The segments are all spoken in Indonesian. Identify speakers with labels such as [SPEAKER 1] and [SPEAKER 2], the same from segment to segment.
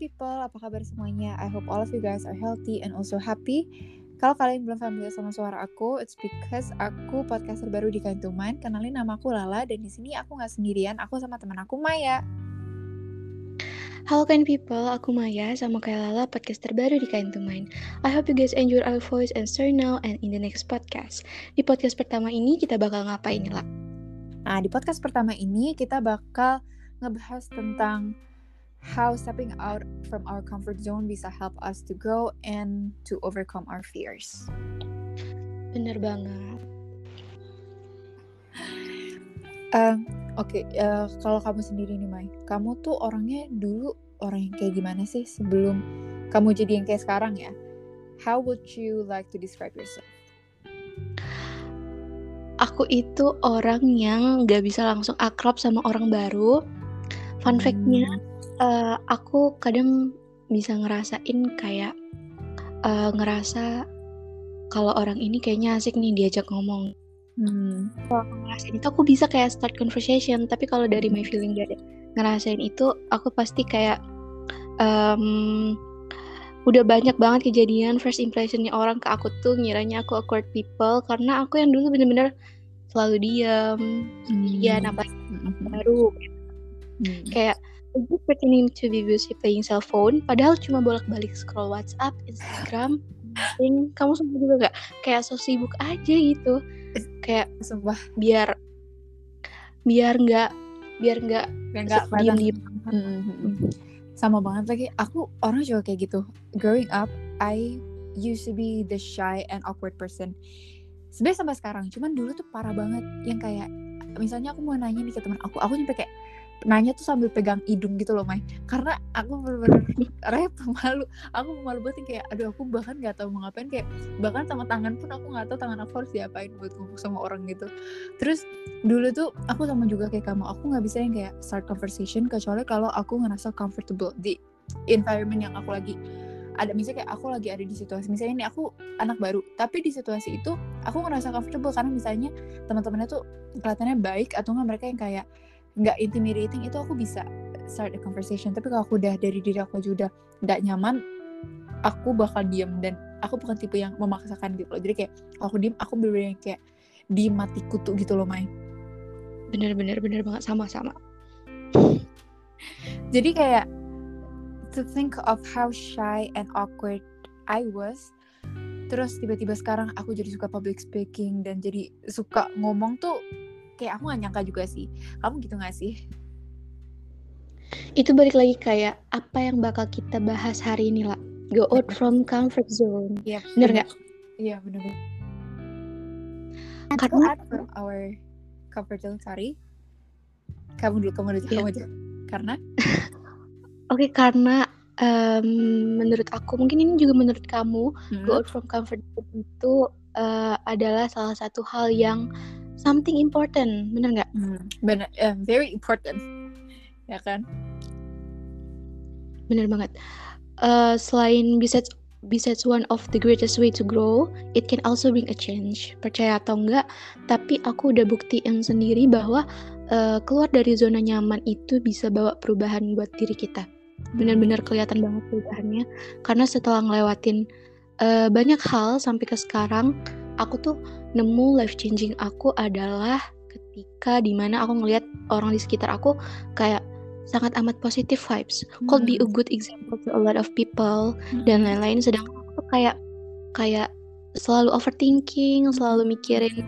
[SPEAKER 1] people, apa kabar semuanya? I hope all of you guys are healthy and also happy. Kalau kalian belum familiar sama suara aku, it's because aku podcaster baru di Kantuman. Kenalin nama aku Lala dan di sini aku nggak sendirian, aku sama teman aku Maya.
[SPEAKER 2] Halo kind people, aku Maya sama kayak Lala podcast terbaru di Kain Tumain. I hope you guys enjoy our voice and start now and in the next podcast. Di podcast pertama ini kita bakal ngapain nih,
[SPEAKER 1] Nah, di podcast pertama ini kita bakal ngebahas tentang how stepping out from our comfort zone bisa help us to grow and to overcome our fears.
[SPEAKER 2] Bener banget.
[SPEAKER 1] Um, Oke, okay, uh, kalau kamu sendiri nih, Mai, kamu tuh orangnya dulu orang yang kayak gimana sih sebelum kamu jadi yang kayak sekarang ya? How would you like to describe yourself?
[SPEAKER 2] Aku itu orang yang gak bisa langsung akrab sama orang baru. Fun fact-nya, hmm uh, aku kadang bisa ngerasain kayak uh, ngerasa kalau orang ini kayaknya asik nih diajak ngomong. Hmm. Kalau aku ngerasain itu aku bisa kayak start conversation, tapi kalau dari my feeling gak ada ngerasain itu, aku pasti kayak um, udah banyak banget kejadian first impressionnya orang ke aku tuh ngiranya aku awkward people karena aku yang dulu bener-bener selalu diam, hmm. ya nampak hmm. baru, hmm. kayak just pretending to be busy playing cell phone padahal cuma bolak-balik scroll WhatsApp, Instagram, thing. kamu sempat juga gak kayak so sibuk aja gitu. Kayak sumpah. biar biar nggak biar nggak nggak diem diem
[SPEAKER 1] sama banget lagi. Aku orang juga kayak gitu. Growing up I used to be the shy and awkward person. Sebenarnya sampai sekarang cuman dulu tuh parah banget. Yang kayak misalnya aku mau nanya nih ke teman aku aku nyampe kayak nanya tuh sambil pegang hidung gitu loh Mai. Karena aku bener-bener rep malu. Aku malu banget kayak aduh aku bahkan nggak tahu mau ngapain. Kayak bahkan sama tangan pun aku nggak tahu tangan aku harus diapain buat ngomong sama orang gitu. Terus dulu tuh aku sama juga kayak kamu aku nggak bisa yang kayak start conversation kecuali kalau aku ngerasa comfortable di environment yang aku lagi. Ada misalnya kayak aku lagi ada di situasi misalnya ini aku anak baru tapi di situasi itu aku ngerasa comfortable karena misalnya teman-temannya tuh kelihatannya baik atau nggak mereka yang kayak nggak intimidating itu aku bisa start a conversation. Tapi kalau aku udah dari diri aku aja udah nggak nyaman aku bakal diem. Dan aku bukan tipe yang memaksakan gitu loh. Jadi kayak kalau aku diem aku bener-bener kayak di mati kutu gitu loh Mai.
[SPEAKER 2] Bener-bener bener banget. Sama-sama
[SPEAKER 1] jadi kayak to think of how shy and awkward I was terus tiba-tiba sekarang aku jadi suka public speaking dan jadi suka ngomong tuh kayak aku gak nyangka juga sih. Kamu gitu gak sih?
[SPEAKER 2] Itu balik lagi kayak apa yang bakal kita bahas hari ini lah go out from comfort zone.
[SPEAKER 1] Iya.
[SPEAKER 2] Bener nggak?
[SPEAKER 1] Iya bener.
[SPEAKER 2] Bener
[SPEAKER 1] karena from our comfort zone sorry. Kamu dulu kamu dulu yeah. kamu aja. Karena?
[SPEAKER 2] Oke okay, karena um, menurut aku mungkin ini juga menurut kamu hmm. go out from comfort zone itu uh, adalah salah satu hal yang something important bener nggak
[SPEAKER 1] hmm, bener uh, very important ya kan
[SPEAKER 2] bener banget uh, selain bisa bisa one of the greatest way to grow, it can also bring a change. Percaya atau enggak, tapi aku udah buktiin sendiri bahwa uh, keluar dari zona nyaman itu bisa bawa perubahan buat diri kita. Benar-benar kelihatan banget perubahannya. Karena setelah ngelewatin uh, banyak hal sampai ke sekarang, aku tuh nemu life changing aku adalah ketika di mana aku ngelihat orang di sekitar aku kayak sangat amat positive vibes hmm. could be a good example to a lot of people hmm. dan lain-lain sedangkan aku kayak kayak selalu overthinking selalu mikirin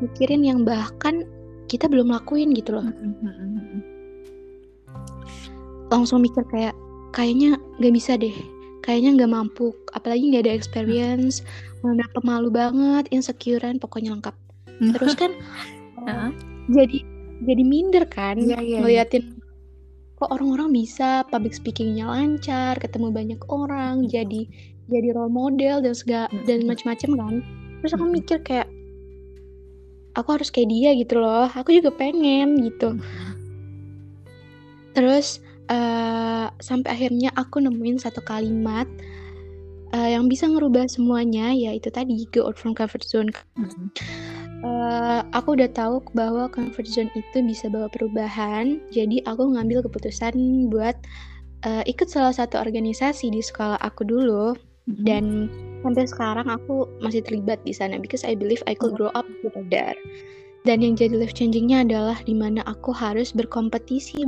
[SPEAKER 2] mikirin yang bahkan kita belum lakuin gitu loh hmm. hmm, hmm langsung mikir kayak kayaknya gak bisa deh kayaknya nggak mampu. Apalagi nggak ada experience mana pemalu banget insecurean pokoknya lengkap. Terus kan uh, jadi jadi minder kan yeah, yeah, iya. ngeliatin kok orang-orang bisa public speakingnya lancar ketemu banyak orang jadi jadi role model dan segala mm -hmm. dan macam-macam kan. Terus aku mikir kayak aku harus kayak dia gitu loh aku juga pengen gitu. Terus uh, sampai akhirnya aku nemuin satu kalimat uh, yang bisa ngerubah semuanya yaitu tadi go out from comfort zone. Uh, aku udah tahu bahwa comfort zone itu bisa bawa perubahan, jadi aku ngambil keputusan buat uh, ikut salah satu organisasi di sekolah aku dulu mm-hmm. dan sampai sekarang aku masih terlibat di sana because I believe I could grow up there. Dan yang jadi life changingnya adalah di mana aku harus berkompetisi,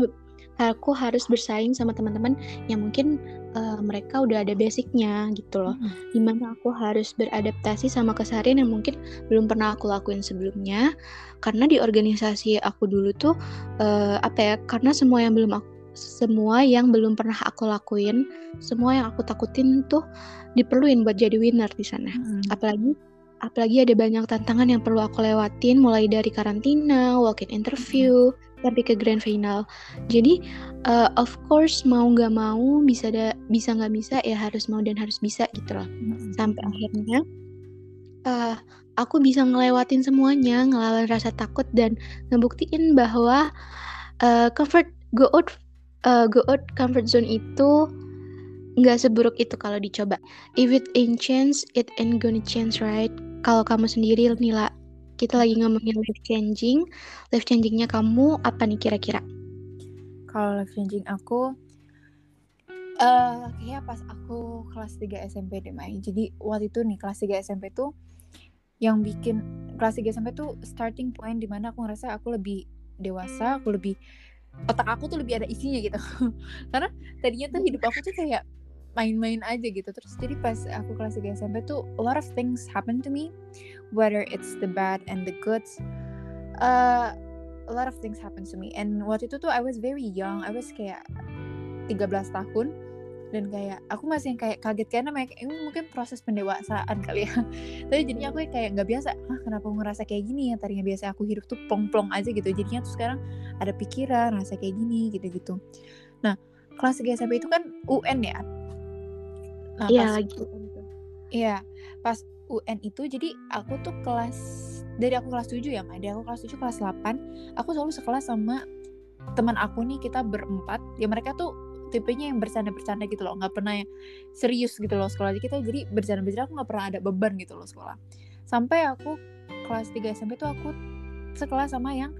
[SPEAKER 2] aku harus bersaing sama teman-teman yang mungkin uh, mereka udah ada basicnya gitu loh. Hmm. Di mana aku harus beradaptasi sama keseharian yang mungkin belum pernah aku lakuin sebelumnya. Karena di organisasi aku dulu tuh uh, apa ya? Karena semua yang belum aku semua yang belum pernah aku lakuin, semua yang aku takutin tuh diperluin buat jadi winner di sana. Hmm. Apalagi apalagi ada banyak tantangan yang perlu aku lewatin mulai dari karantina, walk-in interview, hmm. Sampai ke grand final. Jadi uh, of course mau nggak mau bisa ada bisa nggak bisa ya harus mau dan harus bisa gitu loh. Hmm. Sampai akhirnya uh, aku bisa ngelewatin semuanya, ngelawan rasa takut dan ngebuktiin bahwa uh, comfort go out uh, go out comfort zone itu nggak seburuk itu kalau dicoba. If it ain't change, it ain't gonna change, right? kalau kamu sendiri Nila kita lagi ngomongin life changing life changingnya kamu apa nih kira-kira?
[SPEAKER 1] Kalau life changing aku uh, kayak pas aku kelas 3 SMP deh Mai. Jadi waktu itu nih kelas 3 SMP tuh yang bikin kelas 3 SMP tuh starting point di mana aku ngerasa aku lebih dewasa aku lebih otak aku tuh lebih ada isinya gitu. Karena tadinya tuh hidup aku tuh kayak main-main aja gitu. Terus jadi pas aku kelas 3 SMP tuh a lot of things happen to me whether it's the bad and the good uh, a lot of things happen to me. And waktu itu tuh I was very young. I was kayak 13 tahun. Dan kayak aku masih yang kayak kaget. Karena ini mungkin proses pendewasaan kali ya. Tapi jadinya aku kayak nggak biasa ah kenapa aku ngerasa kayak gini ya? Tadinya biasa aku hidup tuh plong-plong aja gitu. Jadinya tuh sekarang ada pikiran rasa kayak gini gitu-gitu. Nah kelas 3 SMP itu kan UN ya?
[SPEAKER 2] Nah, iya lagi.
[SPEAKER 1] Iya, pas UN itu jadi aku tuh kelas dari aku kelas 7 ya. Dari aku kelas 7 kelas 8, aku selalu sekelas sama teman aku nih kita berempat. Ya mereka tuh tipenya yang bercanda-bercanda gitu loh, nggak pernah serius gitu loh sekolah kita. Jadi bercanda-bercanda aku nggak pernah ada beban gitu loh sekolah. Sampai aku kelas 3 SMP tuh aku sekelas sama yang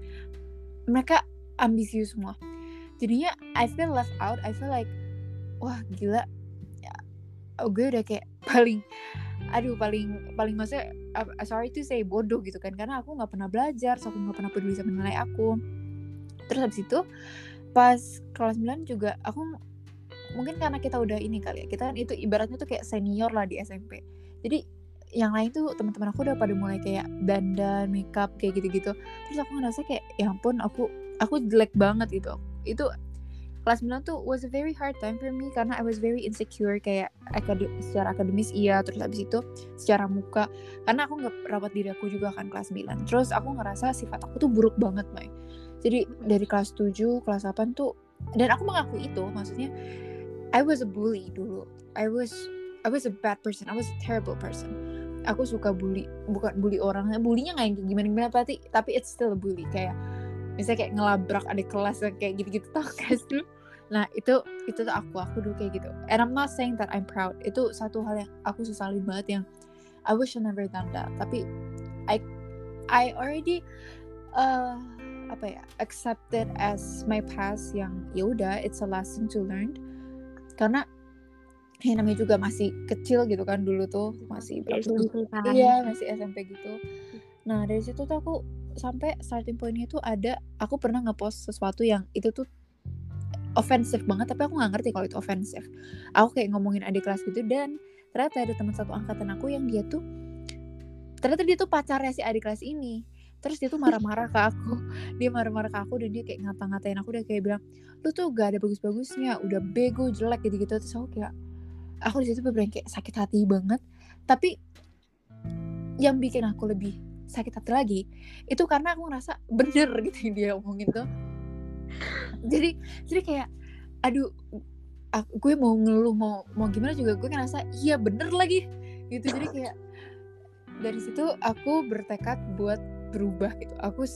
[SPEAKER 1] mereka ambisius semua. Jadinya I feel left out, I feel like wah gila oh, gue udah kayak paling aduh paling paling maksudnya sorry to say bodoh gitu kan. Karena aku nggak pernah belajar so aku nggak pernah peduli sama nilai aku. Terus habis itu pas kelas 9 juga aku mungkin karena kita udah ini kali ya kita kan itu ibaratnya tuh kayak senior lah di SMP jadi yang lain tuh teman-teman aku udah pada mulai kayak dandan makeup kayak gitu-gitu. Terus aku ngerasa kayak ya ampun aku aku jelek banget gitu. Itu kelas 9 tuh was a very hard time for me karena I was very insecure kayak akad secara akademis iya terus habis itu secara muka. Karena aku nggak rawat diri aku juga kan kelas 9 terus aku ngerasa sifat aku tuh buruk banget Mai. Jadi dari kelas 7 kelas 8 tuh dan aku mengaku itu maksudnya I was a bully dulu. I was I was a bad person. I was a terrible person. Aku suka bully bukan bully orang bullynya nggak yang gimana gimana tapi tapi it's still a bully. Kayak misalnya kayak ngelabrak adik kelas kayak gitu-gitu tau sih? Nah itu itu tuh aku aku dulu kayak gitu. And I'm not saying that I'm proud. Itu satu hal yang aku sesali banget yang I wish I never done that. Tapi I I already uh, apa ya accepted as my past yang ya udah it's a lesson to learn. Karena ya namanya juga masih kecil gitu kan dulu tuh masih iya masih SMP gitu. Nah dari situ tuh aku sampai starting pointnya itu ada aku pernah ngepost sesuatu yang itu tuh ofensif banget tapi aku nggak ngerti kalau itu ofensif aku kayak ngomongin adik kelas gitu dan ternyata ada teman satu angkatan aku yang dia tuh ternyata dia tuh pacarnya si adik kelas ini. Terus dia tuh marah-marah ke aku. Dia marah-marah ke aku dan dia kayak ngata-ngatain aku udah kayak bilang lu tuh gak ada bagus-bagusnya udah bego jelek gitu-gitu. Terus aku kayak aku di situ kayak sakit hati banget. Tapi yang bikin aku lebih sakit hati lagi itu karena aku ngerasa bener gitu yang dia omongin tuh. Jadi jadi kayak aduh aku, gue mau ngeluh mau mau gimana juga gue ngerasa iya bener lagi. Gitu jadi kayak dari situ aku bertekad buat berubah gitu. Aku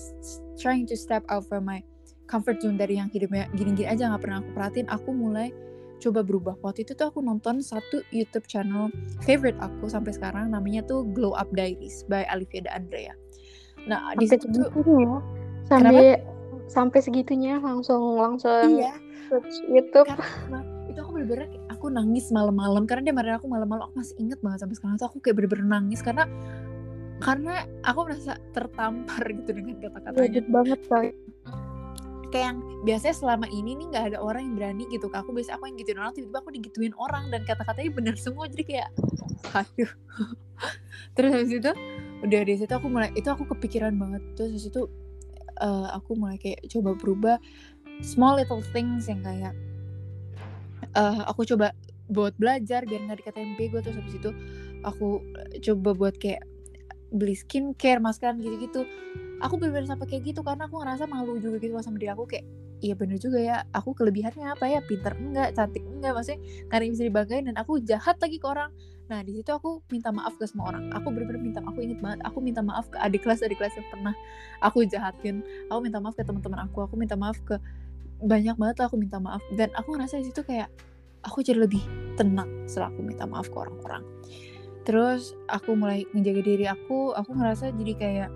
[SPEAKER 1] trying to step out from my comfort zone dari yang hidupnya gini-gini aja nggak pernah aku perhatiin. Aku mulai coba berubah waktu itu tuh aku nonton satu YouTube channel favorite aku sampai sekarang namanya tuh Glow Up Diaries by Alivia de Andrea.
[SPEAKER 2] Nah sampai di situ tuh ya. sampai kenapa? sampai segitunya langsung langsung
[SPEAKER 1] iya.
[SPEAKER 2] search YouTube.
[SPEAKER 1] Karena, itu aku bener-bener aku nangis malam-malam karena dia marahin aku malam-malam aku masih inget banget sampai sekarang tuh aku kayak bener-bener nangis karena karena aku merasa tertampar gitu dengan kata-katanya
[SPEAKER 2] Legit banget coy.
[SPEAKER 1] Kayak yang biasanya selama ini nih nggak ada orang yang berani gitu ke aku biasa aku yang gituin orang tiba-tiba aku digituin orang dan kata-katanya bener semua. Jadi kayak aduh. Terus habis itu udah dari situ aku mulai itu aku kepikiran banget. Terus habis itu eh, aku mulai kayak coba berubah small little things yang kayak eh, aku coba buat belajar biar nggak dikatain bego terus habis itu aku eh, coba buat kayak beli skincare maskeran gitu-gitu aku bener-bener sampai kayak gitu karena aku ngerasa malu juga gitu sama diri aku kayak iya bener juga ya aku kelebihannya apa ya? Pinter enggak? Cantik enggak? Maksudnya karena bisa dibanggain dan aku jahat lagi ke orang. Nah di situ aku minta maaf ke semua orang. Aku bener-bener minta aku inget banget aku minta maaf ke adik kelas adik kelas yang pernah aku jahatin. Aku minta maaf ke teman-teman aku aku minta maaf ke banyak banget lah aku minta maaf. Dan aku ngerasa di situ kayak aku jadi lebih tenang setelah aku minta maaf ke orang-orang. Terus aku mulai menjaga diri aku aku ngerasa jadi kayak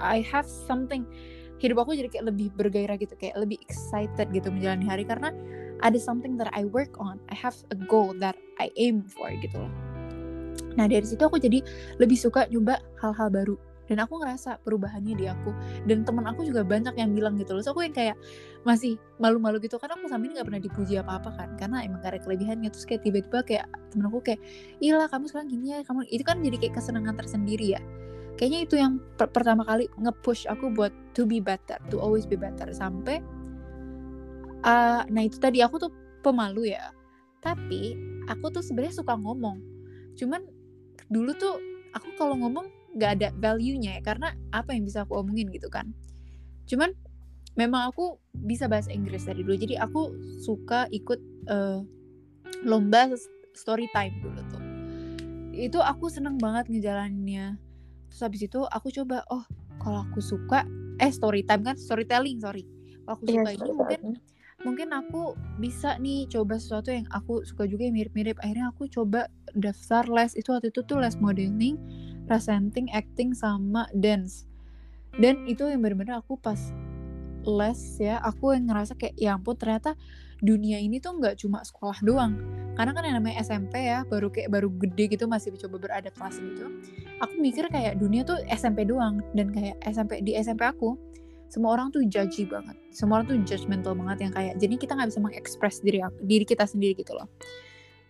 [SPEAKER 1] I have something hidup aku jadi kayak lebih bergairah gitu kayak lebih excited gitu menjalani hari karena ada something that I work on I have a goal that I aim for gitu loh. Nah dari situ aku jadi lebih suka nyoba hal-hal baru dan aku ngerasa perubahannya di aku dan teman aku juga banyak yang bilang gitu loh. So aku yang kayak masih malu-malu gitu karena aku sama ini gak pernah dipuji apa-apa kan karena emang ada kelebihannya. Terus kayak tiba-tiba kayak temen aku kayak ilah kamu sekarang gini ya kamu itu kan jadi kayak kesenangan tersendiri ya kayaknya itu yang per- pertama kali nge-push aku buat to be better to always be better sampai uh, nah itu tadi aku tuh pemalu ya. Tapi aku tuh sebenarnya suka ngomong. Cuman dulu tuh aku kalau ngomong nggak ada value-nya ya karena apa yang bisa aku omongin gitu kan. Cuman memang aku bisa bahasa Inggris dari dulu jadi aku suka ikut eh, lomba story time dulu tuh. Itu aku seneng banget ngejalaninnya terus habis itu aku coba oh kalau aku suka eh story time kan storytelling sorry. Kalau aku
[SPEAKER 2] Iya,
[SPEAKER 1] suka ini mungkin mungkin aku bisa nih coba sesuatu yang aku suka juga yang mirip-mirip. Akhirnya aku coba daftar les itu waktu itu tuh les modeling presenting acting sama dance. Dan itu yang bener-bener aku pas les ya aku yang ngerasa kayak ya ampun ternyata dunia ini tuh nggak cuma sekolah doang. Karena kan yang namanya SMP ya baru kayak baru gede gitu masih coba beradaptasi gitu. Aku mikir kayak dunia tuh SMP doang. Dan kayak SMP di SMP aku semua orang tuh judgy banget. Semua orang tuh judgmental banget yang kayak jadi kita nggak bisa mengekspres diri aku- diri kita sendiri gitu loh.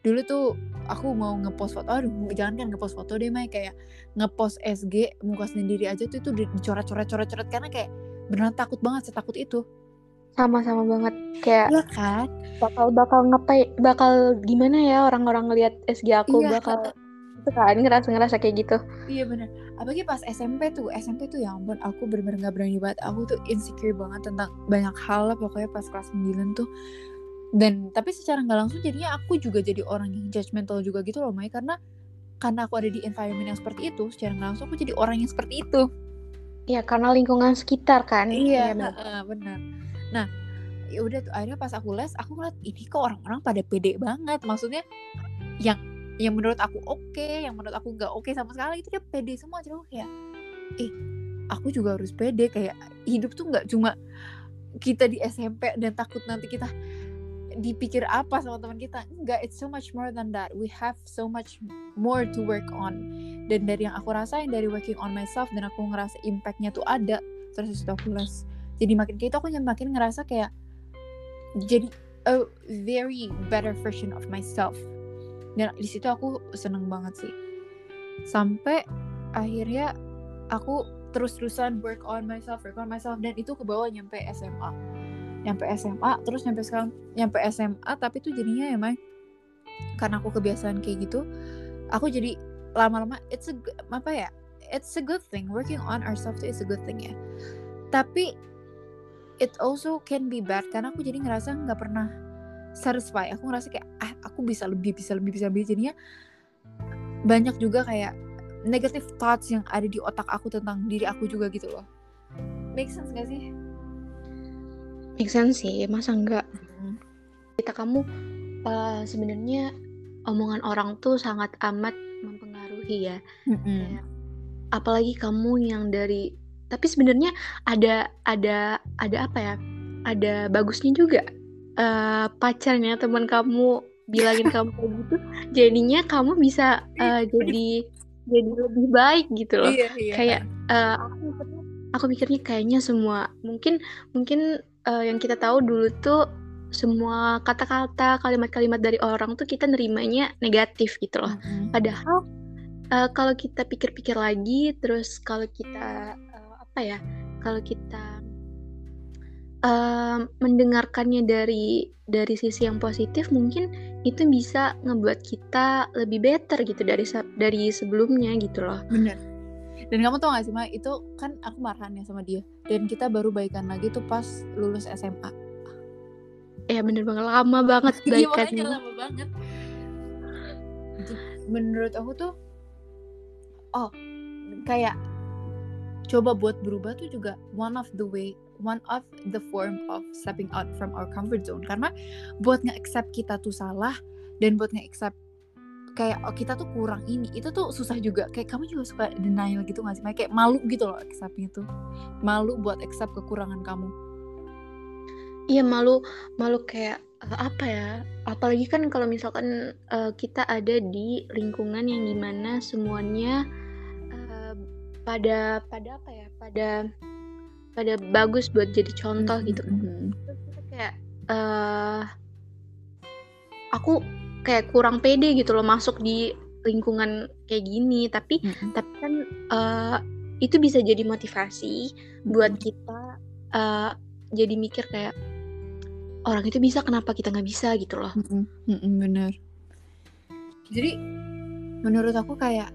[SPEAKER 1] Dulu tuh aku mau ngepost foto aduh jangan kan ngepost foto deh Mai. Kayak ngepost SG muka sendiri aja tuh itu di- dicoret-coret coret-coret. Karena kayak beneran takut banget setakut itu
[SPEAKER 2] Sama-sama banget. Kayak
[SPEAKER 1] iya kan?
[SPEAKER 2] bakal bakal ngapain bakal gimana ya orang-orang ngelihat SG aku
[SPEAKER 1] Iya,
[SPEAKER 2] bakal itu kan ngerasa-ngerasa kayak gitu.
[SPEAKER 1] Iya bener. Apalagi pas SMP tuh SMP tuh ya ampun Aku bener-bener gak berani banget. Aku tuh insecure banget tentang banyak hal lah Pokoknya pas kelas 9 tuh. Dan tapi secara nggak langsung jadinya aku juga jadi orang yang judgmental juga gitu loh Mai. Karena karena aku ada di environment yang seperti itu Secara nggak langsung aku jadi orang yang seperti itu.
[SPEAKER 2] Iya, karena lingkungan sekitar kan.
[SPEAKER 1] Iya heeh, benar Nah ya udah tuh akhirnya pas aku les Aku ngeliat ini kok orang-orang pada pede banget. Maksudnya yang yang menurut aku oke yang menurut aku nggak oke sama sekali itu dia pede semua. Jadi aku kayak eh aku juga harus pede. Kayak hidup tuh nggak cuma kita di SMP dan takut nanti kita dipikir apa sama teman kita. Enggak it's so much more than that. We have so much more to work on. Dan dari yang aku rasain dari working on myself dan aku ngerasa impactnya tuh ada. Terus itu aku les jadi makin kayak itu aku makin ngerasa kayak jadi a very better version of myself. Dan di situ aku seneng banget sih. Sampai akhirnya aku terus-terusan work on myself work on myself dan itu ke bawah nyampe SMA nyampe SMA terus nyampe sekarang nyampe SMA tapi tuh jadinya ya Mai karena aku kebiasaan kayak gitu aku jadi lama-lama it's a apa ya it's a good thing. Working on ourselves is a good thing ya. Tapi it also can be bad karena aku jadi ngerasa nggak pernah satisfy. Aku ngerasa kayak ah aku bisa lebih bisa lebih bisa lebih. Jadinya banyak juga kayak negative thoughts yang ada di otak aku tentang diri aku juga gitu loh. Make sense gak sih?
[SPEAKER 2] Make sense sih, masa enggak? Kita kamu eh, sebenarnya omongan orang tuh sangat amat mempengaruhi ya. Kayak, apalagi kamu yang dari tapi sebenarnya ada ada ada apa ya? Ada bagusnya juga uh, pacarnya teman kamu bilangin kamu kayak gitu jadinya kamu bisa uh, jadi jadi lebih baik gitu loh
[SPEAKER 1] iya, iya.
[SPEAKER 2] kayak uh, aku aku mikirnya kayaknya semua mungkin mungkin uh, yang kita tahu dulu tuh semua kata-kata kalimat-kalimat dari orang tuh kita nerimanya negatif gitu loh mm-hmm. padahal uh, kalau kita pikir-pikir lagi terus kalau kita apa ya kalau kita uh, mendengarkannya dari dari sisi yang positif mungkin itu bisa ngebuat kita lebih better gitu dari dari sebelumnya gitu loh.
[SPEAKER 1] Bener. Dan kamu tau gak sih Ma, itu kan aku marahan ya sama dia. Dan kita baru baikan lagi tuh pas lulus SMA.
[SPEAKER 2] Ya bener banget, lama banget
[SPEAKER 1] baikannya. Iya lama banget. Menurut aku tuh, oh kayak coba buat berubah tuh juga one of the way one of the form of stepping out from our comfort zone. Karena buat nge-accept kita tuh salah dan buat nge-accept kayak oh kita tuh kurang ini itu tuh susah juga. Kayak kamu juga suka denial gitu gak sih? Kayak malu gitu loh acceptnya tuh. Malu buat accept kekurangan kamu.
[SPEAKER 2] Iya malu malu kayak uh, apa ya? Apalagi kan kalau misalkan uh, kita ada di lingkungan yang di mana semuanya pada pada apa ya pada pada bagus buat jadi contoh mm -hmm. gitu terus kita kayak uh, aku kayak kurang pede gitu loh masuk di lingkungan kayak gini tapi mm -hmm. tapi kan uh, itu bisa jadi motivasi mm -hmm. buat kita uh, jadi mikir kayak orang itu bisa kenapa kita nggak bisa gitu loh mm
[SPEAKER 1] -hmm. Mm -hmm, bener jadi menurut aku kayak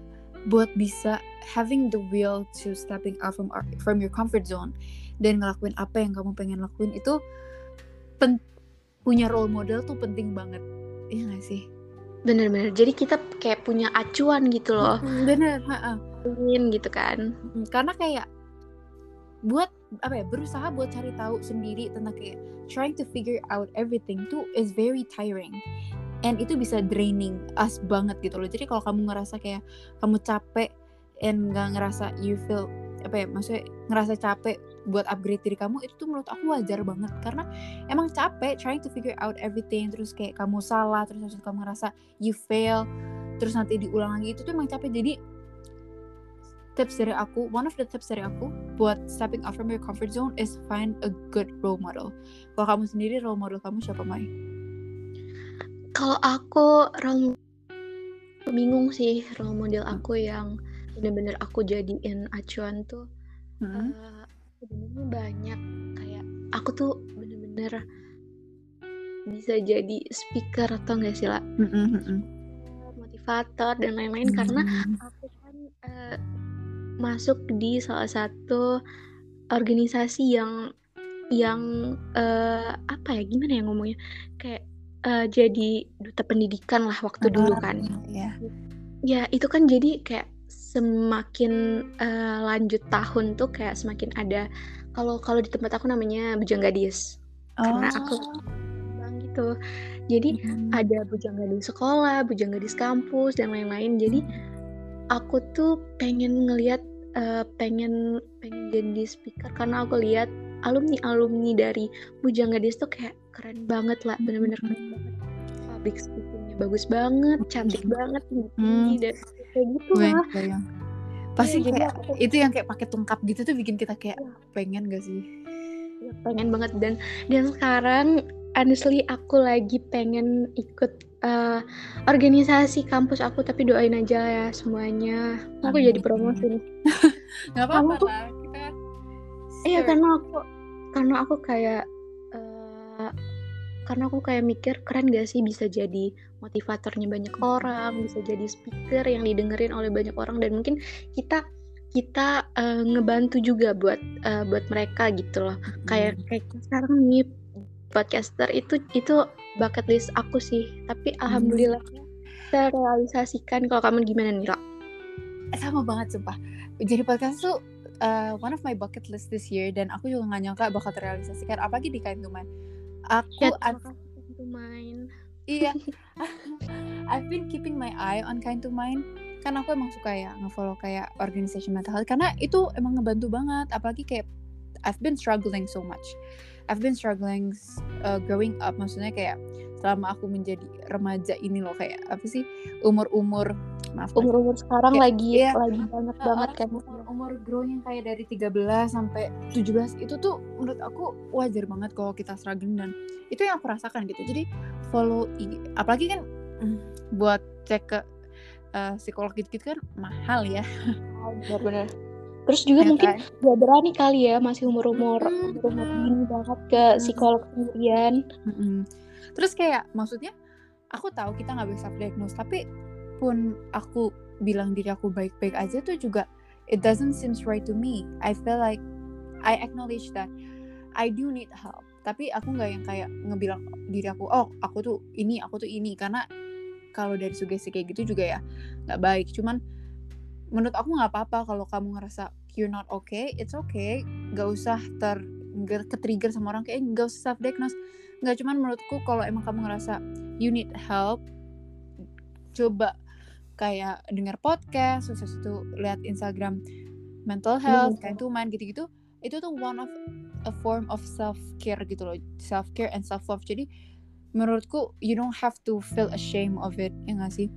[SPEAKER 1] buat bisa having the will to stepping out from our, from your comfort zone dan ngelakuin apa yang kamu pengen lakuin itu pen, punya role model tuh penting banget. Iya gak sih?
[SPEAKER 2] Bener-bener. Jadi kita kayak punya acuan gitu loh.
[SPEAKER 1] Bener
[SPEAKER 2] ingin gitu kan.
[SPEAKER 1] Karena kayak buat apa ya berusaha buat cari tahu sendiri tentang kayak trying to figure out everything tuh is very tiring. And itu bisa draining us banget gitu loh. Jadi kalau kamu ngerasa kayak kamu capek and nggak ngerasa you feel apa ya maksudnya ngerasa capek buat upgrade diri kamu itu tuh menurut aku wajar banget. Karena emang capek trying to figure out everything terus kayak kamu salah terus habis kamu ngerasa you fail terus nanti diulang lagi itu tuh emang capek. Jadi tips dari aku one of the tips dari aku buat stepping out from your comfort zone is find a good role model. Kalau kamu sendiri role model kamu siapa Mai?
[SPEAKER 2] kalau aku role bingung sih role model aku yang bener-bener aku jadiin acuan tuh hmm. uh, sebenarnya banyak kayak aku tuh bener-bener bisa jadi speaker atau enggak sih lah mm -hmm. motivator dan lain-lain mm -hmm. karena aku kan uh, masuk di salah satu organisasi yang yang uh, apa ya gimana ya ngomongnya kayak uh, jadi duta pendidikan lah waktu dulu kan.
[SPEAKER 1] Ya.
[SPEAKER 2] ya itu kan jadi kayak semakin uh, lanjut tahun tuh kayak semakin ada kalau kalau di tempat aku namanya bujang gadis oh. karena aku bang gitu jadi hmm. ada bujang gadis sekolah bujang gadis kampus dan lain-lain jadi aku tuh pengen ngelihat uh, pengen pengen jadi speaker karena aku lihat alumni alumni dari bujang gadis tuh kayak keren banget lah bener-bener keren banget public speakingnya bagus banget cantik hmm. banget hmm. dan kayak gitu lah.
[SPEAKER 1] pasti ya, kayak aku, itu yang kayak pakai tungkap gitu tuh bikin kita kayak ya. pengen gak sih?
[SPEAKER 2] Ya, pengen banget. Dan dan sekarang honestly aku lagi pengen ikut uh, organisasi kampus aku tapi doain aja ya semuanya. Aku jadi promosi nih.
[SPEAKER 1] Nggak apa-apa kita
[SPEAKER 2] iya karena aku karena aku kayak karena aku kayak mikir keren gak sih bisa jadi motivatornya banyak orang bisa jadi speaker yang didengerin oleh banyak orang dan mungkin kita kita uh, ngebantu juga buat uh, buat mereka gitu loh hmm. kayak kayak sekarang nih podcaster itu itu bucket list aku sih tapi hmm. alhamdulillah saya realisasikan kalau kamu gimana nih Ra?
[SPEAKER 1] sama banget sumpah jadi podcast tuh uh, one of my bucket list this year dan aku juga gak nyangka bakal terrealisasikan apalagi di kain tuman aku
[SPEAKER 2] ya, to mind.
[SPEAKER 1] Iya. I've been keeping my eye on kind to mind. Kan aku emang suka ya ngefollow kayak organisasi mental health. Karena itu emang ngebantu banget. Apalagi kayak I've been struggling so much. I've been struggling uh, growing up. Maksudnya kayak selama aku menjadi remaja ini loh kayak apa sih? Umur-umur maaf
[SPEAKER 2] umur-umur sekarang
[SPEAKER 1] Kayak-
[SPEAKER 2] lagi
[SPEAKER 1] iya.
[SPEAKER 2] lagi banget banget kan
[SPEAKER 1] umur, umur growing kayak dari 13 sampai 17 itu tuh menurut aku wajar banget kalau kita struggling dan itu yang aku rasakan gitu jadi follow IG apalagi kan mm, buat cek ke uh, psikolog gitu kan mahal ya
[SPEAKER 2] benar-benar terus juga
[SPEAKER 1] Ya
[SPEAKER 2] mungkin
[SPEAKER 1] kan?
[SPEAKER 2] gak berani kali ya masih umur-umur
[SPEAKER 1] Mm-mm.
[SPEAKER 2] umur-umur gini banget ke
[SPEAKER 1] Mm.
[SPEAKER 2] psikolog sendirian
[SPEAKER 1] Mm-mm. Terus kayak maksudnya aku tahu kita nggak bisa diagnose tapi pun aku bilang diri aku baik-baik aja tuh juga it doesn't seems right to me. I feel like I acknowledge that I do need help. Tapi aku nggak yang kayak ngebilang diri aku oh aku tuh ini aku tuh ini karena kalau dari sugesti kayak gitu juga ya nggak baik. Cuman menurut aku nggak apa-apa kalau kamu ngerasa you're not okay, it's okay. Gak usah ter nggak ke-trigger sama orang kayak gak usah self diagnose nggak cuman menurutku kalau emang kamu ngerasa you need help coba kayak dengar podcast terus itu lihat Instagram mental health kayak tuman gitu-gitu itu tuh one of a form of self care gitu loh self care and self love jadi menurutku you don't have to feel ashamed of it ya gak sih?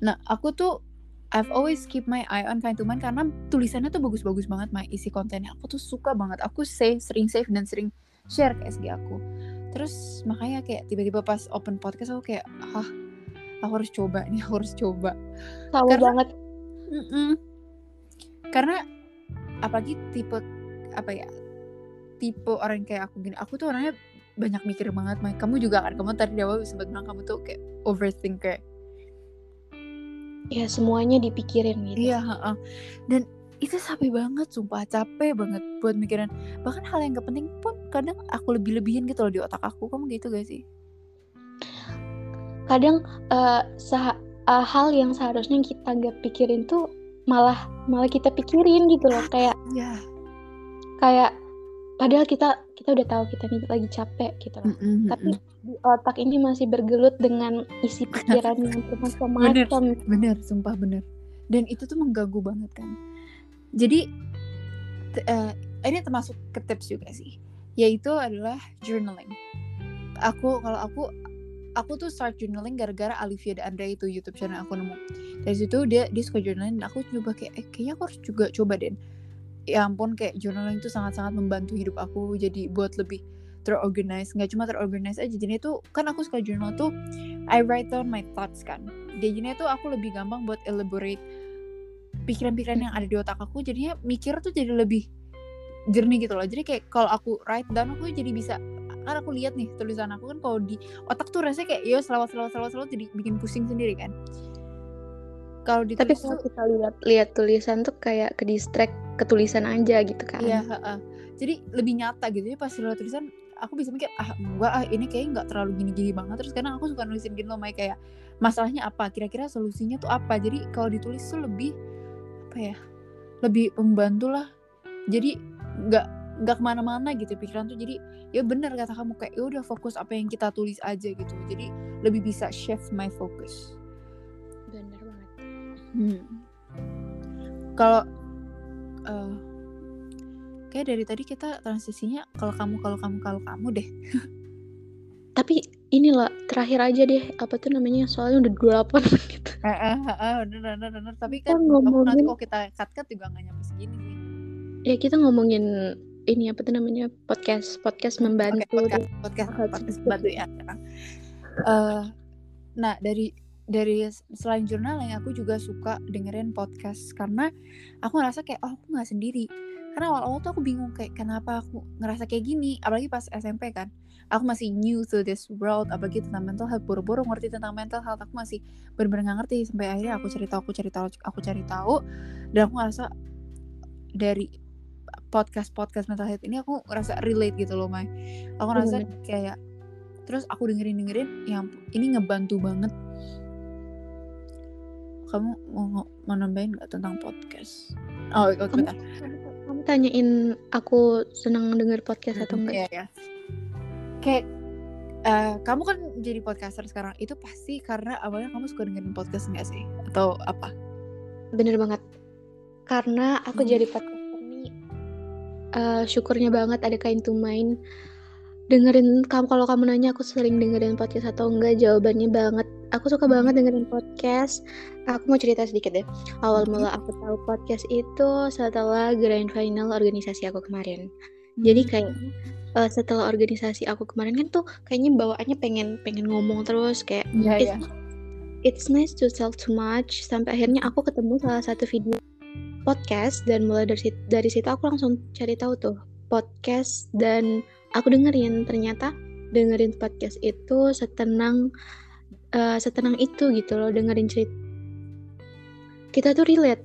[SPEAKER 1] Nah aku tuh I've always keep my eye on kain tuman karena tulisannya tuh bagus-bagus banget my isi kontennya. Aku tuh suka banget aku save sering save dan sering share ke SG aku. Terus makanya kayak tiba-tiba pas open podcast aku kayak ah aku harus coba nih aku harus coba
[SPEAKER 2] tahu
[SPEAKER 1] Karena-
[SPEAKER 2] banget
[SPEAKER 1] Mm-mm. karena apalagi tipe apa ya tipe orang kayak aku gini aku tuh orangnya banyak mikir banget Mai. kamu juga kan kamu tadi di awal sempat bilang kamu tuh kayak overthinker
[SPEAKER 2] ya semuanya dipikirin gitu
[SPEAKER 1] iya heeh. dan itu capek banget sumpah capek banget buat mikirin bahkan hal yang gak penting pun kadang aku lebih-lebihin gitu loh di otak aku kamu gitu gak sih
[SPEAKER 2] kadang seha- eh, hal yang seharusnya kita gak pikirin tuh malah malah kita pikirin gitu loh kayak
[SPEAKER 1] ya
[SPEAKER 2] kayak padahal kita kita udah tahu kita nih lagi capek gitu loh. Tapi di otak ini masih bergelut dengan isi pikiran yang bermacam-macam.
[SPEAKER 1] bener sumpah bener. Dan itu tuh mengganggu banget kan. Jadi eh, ini termasuk ke tips juga sih. Yaitu adalah journaling. Aku kalau aku aku tuh start journaling gara-gara Olivia dan Andrea itu YouTube channel aku nemu. Dari situ dia dia suka journaling dan aku coba kayak eh, kayaknya aku harus juga coba deh. Ya ampun kayak journaling itu sangat-sangat membantu hidup aku jadi buat lebih terorganize. Nggak cuma terorganize aja jadi tuh kan aku suka journal tuh I write down my thoughts kan. Jadinya tuh aku lebih gampang buat elaborate pikiran-pikiran yang ada di otak aku jadinya mikir tuh jadi lebih jernih gitu loh. Jadi kayak kalau aku write down aku jadi bisa kan aku lihat nih tulisan aku kan kalau di otak tuh rasanya kayak ya selawat selawat selawat selawat jadi bikin pusing sendiri kan kalau
[SPEAKER 2] tapi
[SPEAKER 1] ditulis
[SPEAKER 2] kalau kita lihat lihat tulisan tuh kayak ke distract ke tulisan aja gitu kan
[SPEAKER 1] Iya, heeh. Jadi lebih nyata gitu. Jadi pas lihat tulisan aku bisa mikir ah enggak ah ini kayaknya nggak terlalu gini-gini banget. Terus kadang aku suka nulisin gitu loh Mai kayak masalahnya apa, kira-kira solusinya tuh apa. Jadi kalau ditulis tuh lebih apa ya? Lebih membantu lah. Jadi nggak nggak ke mana-mana gitu pikiran tuh jadi ya benar kata kamu kayak ya udah fokus apa yang kita tulis aja gitu jadi lebih bisa shift my focus
[SPEAKER 2] bener banget
[SPEAKER 1] Hmm. Kalau eh kayak dari tadi kita transisinya kalau kamu kalau kamu kalau kamu deh.
[SPEAKER 2] tapi ini lah terakhir aja deh apa tuh namanya soalnya udah 28 menit
[SPEAKER 1] heeh, bener bener bener. Tapi kan kamu nanti
[SPEAKER 2] ngomongin-
[SPEAKER 1] kalau kita cut cut juga nggak nyampe segini sih.
[SPEAKER 2] ya kita ngomongin ini apa tuh namanya podcast podcast membantu.
[SPEAKER 1] Oke, podcast podcast
[SPEAKER 2] Podcast.
[SPEAKER 1] podcast bantu ya. Eh, nah dari dari selain journaling aku juga suka dengerin podcast karena aku ngerasa kayak oh aku nggak sendiri. Karena awal-awal tuh aku bingung kayak kenapa aku ngerasa kayak gini? Apalagi pas SMP kan. Aku masih new to this world apalagi tentang mental health. Buru-buru ngerti tentang mental health aku masih bener-bener nggak ngerti. Sampai akhirnya aku cari tahu aku cari tahu aku cari tahu. Dan aku ngerasa dari podcast podcast mental health ini aku ngerasa relate gitu loh Mai. Aku ngerasa
[SPEAKER 2] Bener.
[SPEAKER 1] kayak terus aku dengerin dengerin yang ini ngebantu banget. Kamu mau mau nambahin nggak tentang podcast? Oh oke bentar
[SPEAKER 2] kamu tanyain aku senang denger podcast atau enggak?
[SPEAKER 1] Iya ya kayak eh, kamu kan jadi podcaster sekarang itu pasti karena awalnya kamu suka dengerin podcast nggak sih? Atau apa?
[SPEAKER 2] Bener banget. Karena aku
[SPEAKER 1] Hmm.
[SPEAKER 2] jadi podcaster nih uh, syukurnya banget ada kain to mind dengerin kamu kalau kamu nanya aku sering dengerin podcast atau enggak jawabannya banget. Aku suka banget dengerin podcast. Aku mau cerita sedikit deh. Awal mula aku tahu podcast itu setelah grand final organisasi aku kemarin. Jadi kayak uh, setelah organisasi aku kemarin kan tuh kayaknya bawaannya pengen pengen ngomong terus kayak
[SPEAKER 1] yeah,
[SPEAKER 2] it's,
[SPEAKER 1] yeah.
[SPEAKER 2] it's nice to tell too much. Sampai akhirnya aku ketemu salah satu video podcast dan mulai dari dari situ aku langsung cari tahu tuh podcast dan aku dengerin. Ternyata dengerin podcast itu setenang uh, setenang itu gitu loh dengerin cerita kita tuh relate.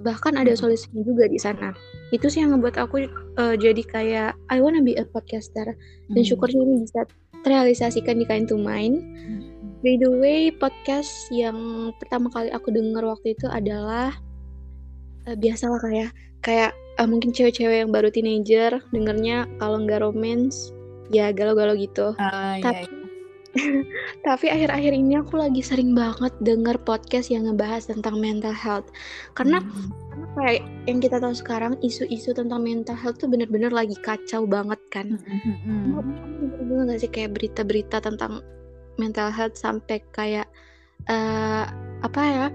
[SPEAKER 2] Bahkan ada solusinya juga di sana. Itu sih yang ngebuat aku uh, jadi kayak I wanna be a podcaster. Dan hmm. syukurnya ini bisa terrealisasikan di Kind to Mind. By the way podcast yang pertama kali aku dengar waktu itu adalah uh, biasalah kayak kayak uh, mungkin cewek-cewek yang baru teenager dengernya kalau nggak romance ya galau-galau gitu.
[SPEAKER 1] Uh,
[SPEAKER 2] tapi
[SPEAKER 1] iya, iya.
[SPEAKER 2] tapi akhir-akhir ini aku lagi sering banget denger podcast yang ngebahas tentang mental health karena hmm. karena kayak yang kita tahu sekarang isu-isu tentang mental health tuh bener-bener lagi kacau banget kan. Hmm. Kamu bener gak sih kayak berita-berita tentang mental health sampai kayak uh, apa ya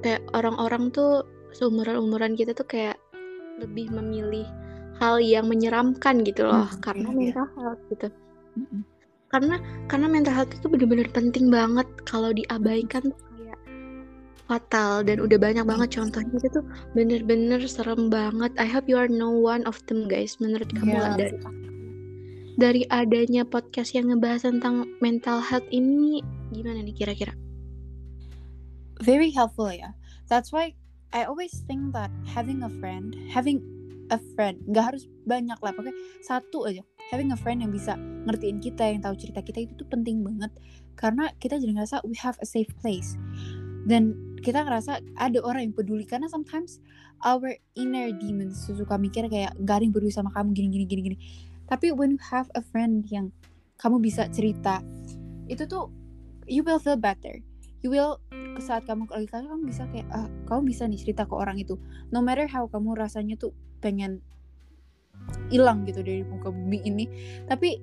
[SPEAKER 2] kayak orang-orang tuh seumuran-umuran kita tuh kayak lebih memilih hal yang menyeramkan gitu loh. Hmm, karena iya, mental health gitu. Hmm. karena karena mental health itu benar-benar penting banget. Kalau diabaikan tuh kayak fatal dan udah banyak banget contohnya. Itu tuh bener-bener serem banget. I hope you are no one of them guys menurut kamu. Yeah. dari dari adanya podcast yang ngebahas tentang mental health ini gimana nih kira-kira?
[SPEAKER 1] Very helpful ya. That's why I always think that having a friend, having a friend, nggak harus banyak lah, pokoknya satu aja. Having a friend yang bisa ngertiin kita, yang tahu cerita kita itu tuh penting banget. Karena kita jadi ngerasa we have a safe place. Dan kita ngerasa ada orang yang peduli karena sometimes our inner demons suka mikir kayak yang peduli sama kamu gini gini gini gini. Tapi when you have a friend yang kamu bisa cerita, itu tuh you will feel better you will saat kamu lagi kamu bisa kayak ah kamu bisa nih cerita ke orang itu. No matter how kamu rasanya tuh pengen hilang gitu dari muka bumi ini tapi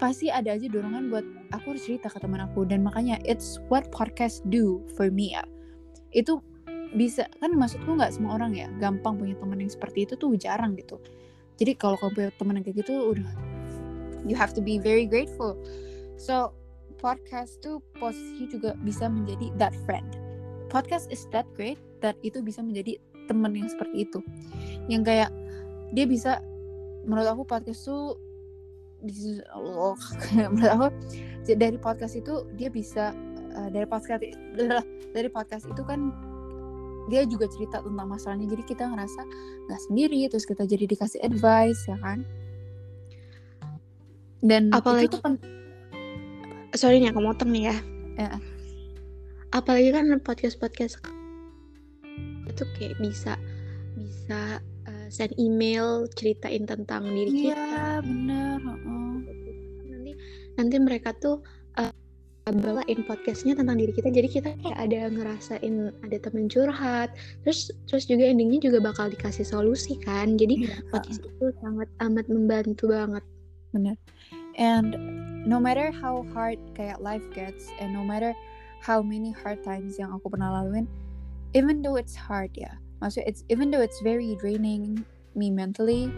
[SPEAKER 1] pasti ada aja dorongan buat aku harus cerita ke teman aku. Dan makanya it's what podcast do for me ya. Itu bisa kan maksudku nggak semua orang ya gampang punya teman yang seperti itu tuh jarang gitu. Jadi kalau kamu punya teman yang kayak gitu udah you have to be very grateful. So podcast tuh posisi juga bisa menjadi that friend. Podcast is that great that itu bisa menjadi teman yang seperti itu. Yang kayak dia bisa menurut aku podcast tuh oh, menurut aku dari podcast itu dia bisa uh, dari podcast dari podcast itu kan dia juga cerita tentang masalahnya jadi kita ngerasa nggak sendiri terus kita jadi dikasih advice ya kan dan
[SPEAKER 2] apalagi itu tuh sorry nih aku motong nih ya.
[SPEAKER 1] ya.
[SPEAKER 2] Apalagi kan podcast-podcast itu kayak bisa bisa uh, send email ceritain tentang diri
[SPEAKER 1] kita. Iya benar.
[SPEAKER 2] Uh. Nanti nanti mereka tuh uh, bawain podcastnya tentang diri kita jadi kita kayak ada ngerasain ada temen curhat terus terus juga endingnya juga bakal dikasih solusi kan jadi yeah. podcast itu sangat amat membantu banget
[SPEAKER 1] benar and no matter how hard kayak life gets and no matter how many hard times yang aku pernah laluin even though it's hard ya. Maksudnya it's even though it's very draining me mentally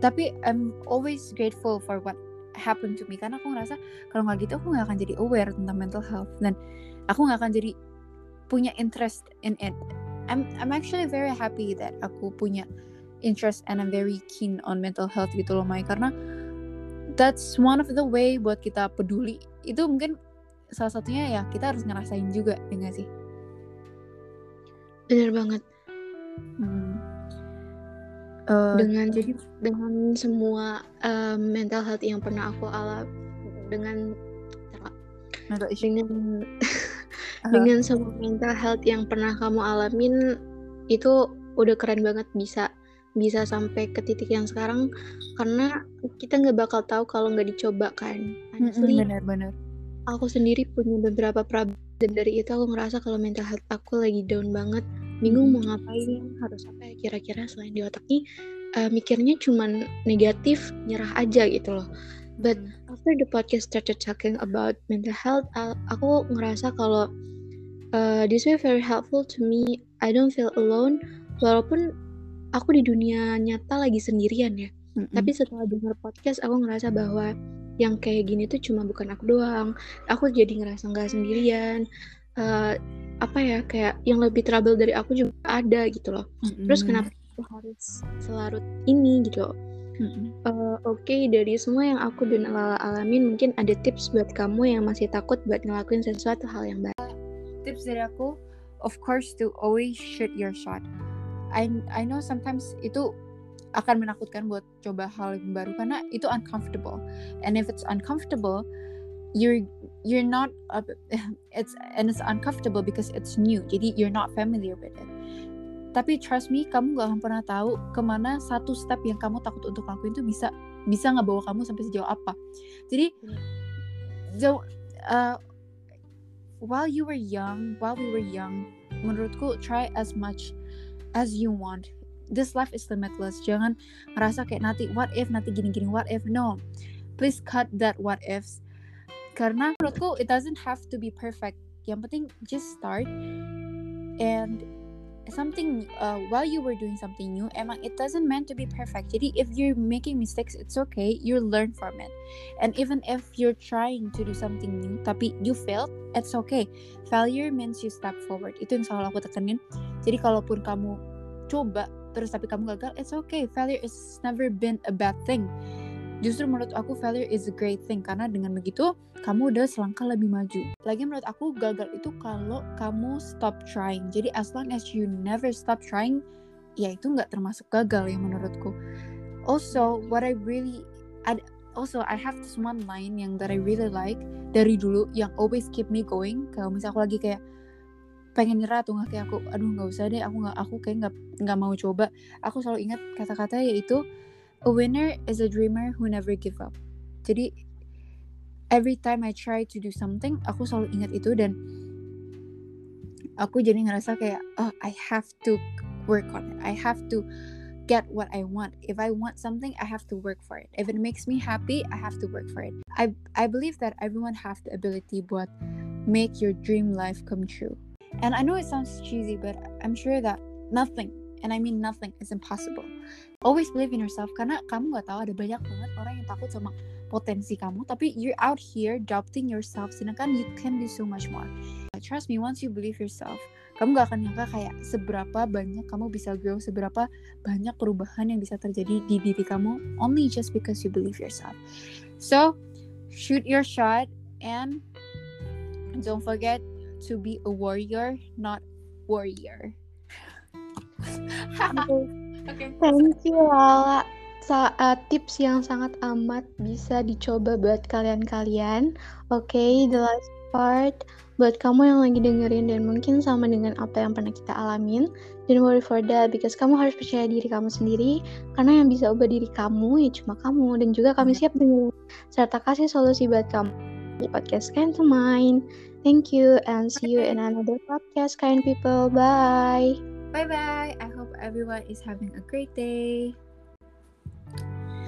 [SPEAKER 1] tapi I'm always grateful for what happened to me. Karena aku ngerasa kalau nggak gitu aku nggak akan jadi aware tentang mental health dan aku nggak akan jadi punya interest in it. I'm I'm actually very happy that aku punya interest and I'm very keen on mental health gitu loh Mai. Karena that's one of the way buat kita peduli itu mungkin salah satunya ya kita harus ngerasain juga ya sih
[SPEAKER 2] bener banget
[SPEAKER 1] hmm.
[SPEAKER 2] uh, dengan jadi dengan semua uh, mental health yang pernah aku alami dengan dengan uh. dengan semua mental health yang pernah kamu alamin itu udah keren banget bisa bisa sampai ke titik yang sekarang karena kita nggak bakal tahu kalau nggak dicoba kan.
[SPEAKER 1] Honestly, benar-benar.
[SPEAKER 2] Aku sendiri punya beberapa problem dan dari itu aku ngerasa kalau mental health aku lagi down banget, bingung mau ngapain, harus apa ya kira-kira selain di otak nih uh, mikirnya cuman negatif nyerah aja gitu loh but
[SPEAKER 1] Hmm.
[SPEAKER 2] after the podcast started talking about mental health uh, aku ngerasa kalau uh, this way very helpful to me I don't feel alone walaupun aku di dunia nyata lagi sendirian ya
[SPEAKER 1] Mm-mm.
[SPEAKER 2] tapi setelah denger podcast aku ngerasa bahwa yang kayak gini tuh cuma bukan aku doang aku jadi ngerasa nggak sendirian Eh, apa ya kayak yang lebih trouble dari aku juga ada gitu loh terus
[SPEAKER 1] Mm-mm.
[SPEAKER 2] kenapa aku harus selarut ini gitu loh
[SPEAKER 1] Mm-mm.
[SPEAKER 2] Eh, Oke, dari semua yang aku dan Lala alamin, mungkin ada tips buat kamu yang masih takut buat ngelakuin sesuatu hal yang baru.
[SPEAKER 1] tips dari aku of course to always shoot your shot I I know sometimes itu akan menakutkan buat coba hal yang baru karena itu uncomfortable. And if it's uncomfortable you're you're not uh, it's and it's uncomfortable because it's new. Jadi you're not familiar with it. Tapi trust me kamu gak akan pernah tahu ke mana satu step yang kamu takut untuk lakuin itu bisa bisa nggak bawa kamu sampai sejauh apa. Jadi jauh uh, while you were young, while we were young, menurutku try as much as you want. This life is limitless. Jangan ngerasa kayak nanti what if nanti gini-gini what if no. Please cut that what ifs. Karena menurutku it doesn't have to be perfect. Yang penting just start and something uh, while you were doing something new emang it doesn't meant to be perfect. Jadi if you're making mistakes it's okay. You learn from it. And even if you're trying to do something new tapi you failed it's okay. Failure means you step forward. Itu yang selalu aku tekenin. Jadi kalaupun kamu coba terus tapi kamu gagal it's okay. Failure is never been a bad thing justru menurut aku failure is a great thing karena dengan begitu kamu udah selangkah lebih maju. Lagi menurut aku gagal itu kalau kamu stop trying. Jadi as long as you never stop trying ya itu nggak termasuk gagal ya menurutku. Also what I really I, also I have this one line yang that I really like dari dulu yang always keep me going. Kalau misalnya aku lagi kayak pengen nyerah atau nggak kayak aku aduh nggak usah deh aku nggak aku kayak nggak nggak mau coba. Aku selalu ingat kata-kata yaitu a winner is a dreamer who never give up. Jadi every time I try to do something aku selalu ingat itu dan aku jadi ngerasa kayak oh I have to work on it. I have to get what I want. If I want something I have to work for it. If it makes me happy I have to work for it. I I believe that everyone have the ability buat make your dream life come true. And I know it sounds cheesy but I'm sure that nothing and I mean nothing is impossible. Always believe in yourself karena kamu nggak tahu ada banyak banget orang yang takut sama potensi kamu tapi you're out here doubting yourself sedangkan you can do so much more. Trust me once you believe yourself kamu gak akan nyangka kayak seberapa banyak kamu bisa grow seberapa banyak perubahan yang bisa terjadi di diri kamu only just because you believe yourself. So shoot your shot and don't forget to be a warrior not warrior okay.
[SPEAKER 2] Thank you Lala. Sa uh, tips yang sangat amat bisa dicoba buat kalian-kalian. Oke, okay, the last part buat kamu yang lagi dengerin dan mungkin sama dengan apa yang pernah kita alamin. Don't worry for that because kamu harus percaya diri kamu sendiri karena yang bisa ubah diri kamu ya cuma kamu dan juga kami siap dengan serta kasih solusi buat kamu di podcast Kind to Mind. Thank you and see you in another podcast, kind people. Bye.
[SPEAKER 1] Bye bye. I hope everyone is having a great day.